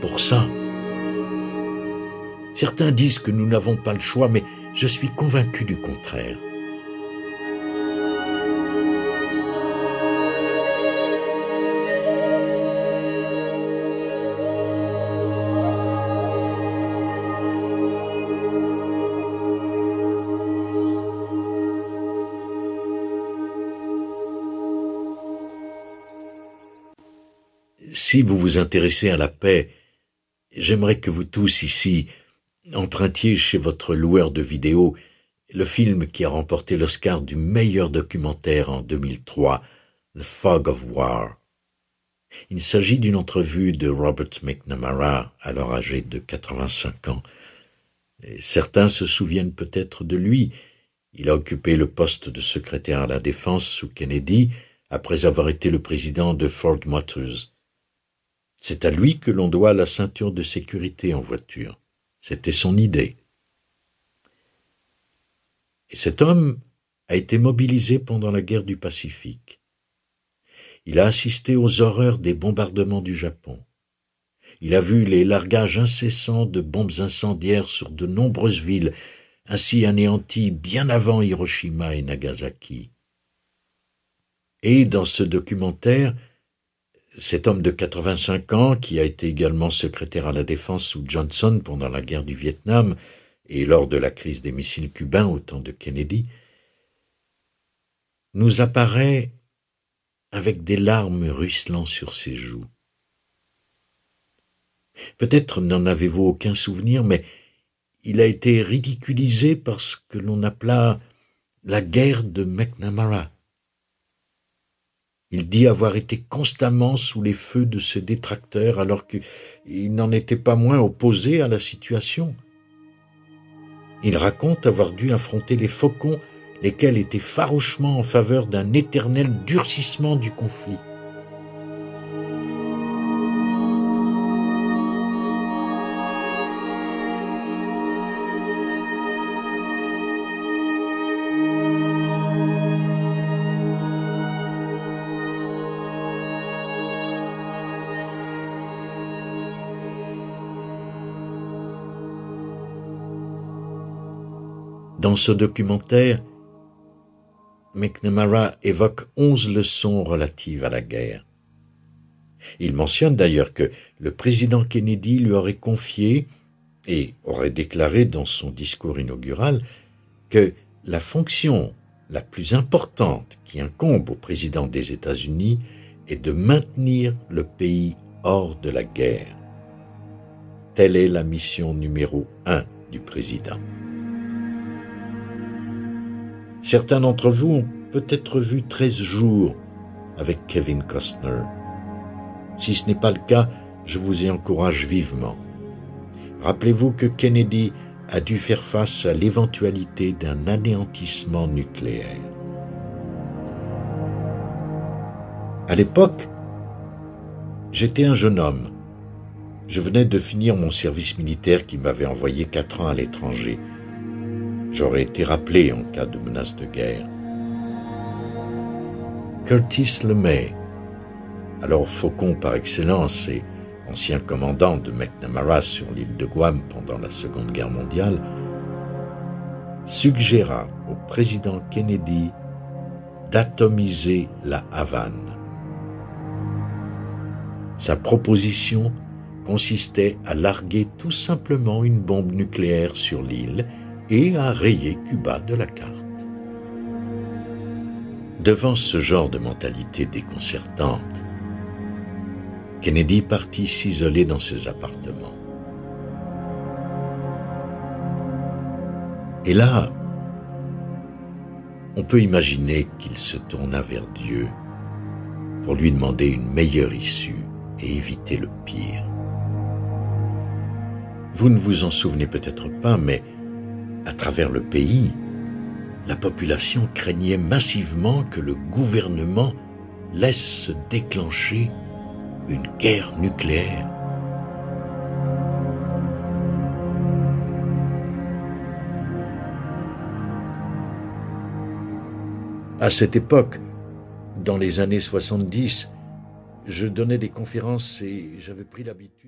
pour ça. Certains disent que nous n'avons pas le choix, mais je suis convaincu du contraire. Si vous vous intéressez à la paix, j'aimerais que vous tous ici empruntiez chez votre loueur de vidéos le film qui a remporté l'Oscar du meilleur documentaire en 2003, The Fog of War. Il s'agit d'une entrevue de Robert McNamara, alors âgé de 85 ans. certains se souviennent peut-être de lui. Il a occupé le poste de secrétaire à la défense sous Kennedy après avoir été le président de Ford Motors. C'est à lui que l'on doit la ceinture de sécurité en voiture. C'était son idée. Et cet homme a été mobilisé pendant la guerre du Pacifique. Il a assisté aux horreurs des bombardements du Japon. Il a vu les largages incessants de bombes incendiaires sur de nombreuses villes, ainsi anéanties bien avant Hiroshima et Nagasaki. Et dans ce documentaire, cet homme de 85 ans, qui a été également secrétaire à la défense sous Johnson pendant la guerre du Vietnam et lors de la crise des missiles cubains au temps de Kennedy, nous apparaît avec des larmes ruisselant sur ses joues. Peut-être n'en avez-vous aucun souvenir, mais il a été ridiculisé parce que l'on appela la guerre de McNamara. Il dit avoir été constamment sous les feux de ce détracteur alors qu'il n'en était pas moins opposé à la situation. Il raconte avoir dû affronter les faucons, lesquels étaient farouchement en faveur d'un éternel durcissement du conflit. Dans ce documentaire, McNamara évoque onze leçons relatives à la guerre. Il mentionne d'ailleurs que le président Kennedy lui aurait confié et aurait déclaré dans son discours inaugural que la fonction la plus importante qui incombe au président des États-Unis est de maintenir le pays hors de la guerre. Telle est la mission numéro un du président. Certains d'entre vous ont peut-être vu 13 jours avec Kevin Costner. Si ce n'est pas le cas, je vous y encourage vivement. Rappelez-vous que Kennedy a dû faire face à l'éventualité d'un anéantissement nucléaire. À l'époque, j'étais un jeune homme. Je venais de finir mon service militaire qui m'avait envoyé quatre ans à l'étranger j'aurais été rappelé en cas de menace de guerre. Curtis LeMay, alors faucon par excellence et ancien commandant de McNamara sur l'île de Guam pendant la Seconde Guerre mondiale, suggéra au président Kennedy d'atomiser la Havane. Sa proposition consistait à larguer tout simplement une bombe nucléaire sur l'île et à rayer Cuba de la carte. Devant ce genre de mentalité déconcertante, Kennedy partit s'isoler dans ses appartements. Et là, on peut imaginer qu'il se tourna vers Dieu pour lui demander une meilleure issue et éviter le pire. Vous ne vous en souvenez peut-être pas, mais à travers le pays, la population craignait massivement que le gouvernement laisse se déclencher une guerre nucléaire. À cette époque, dans les années 70, je donnais des conférences et j'avais pris l'habitude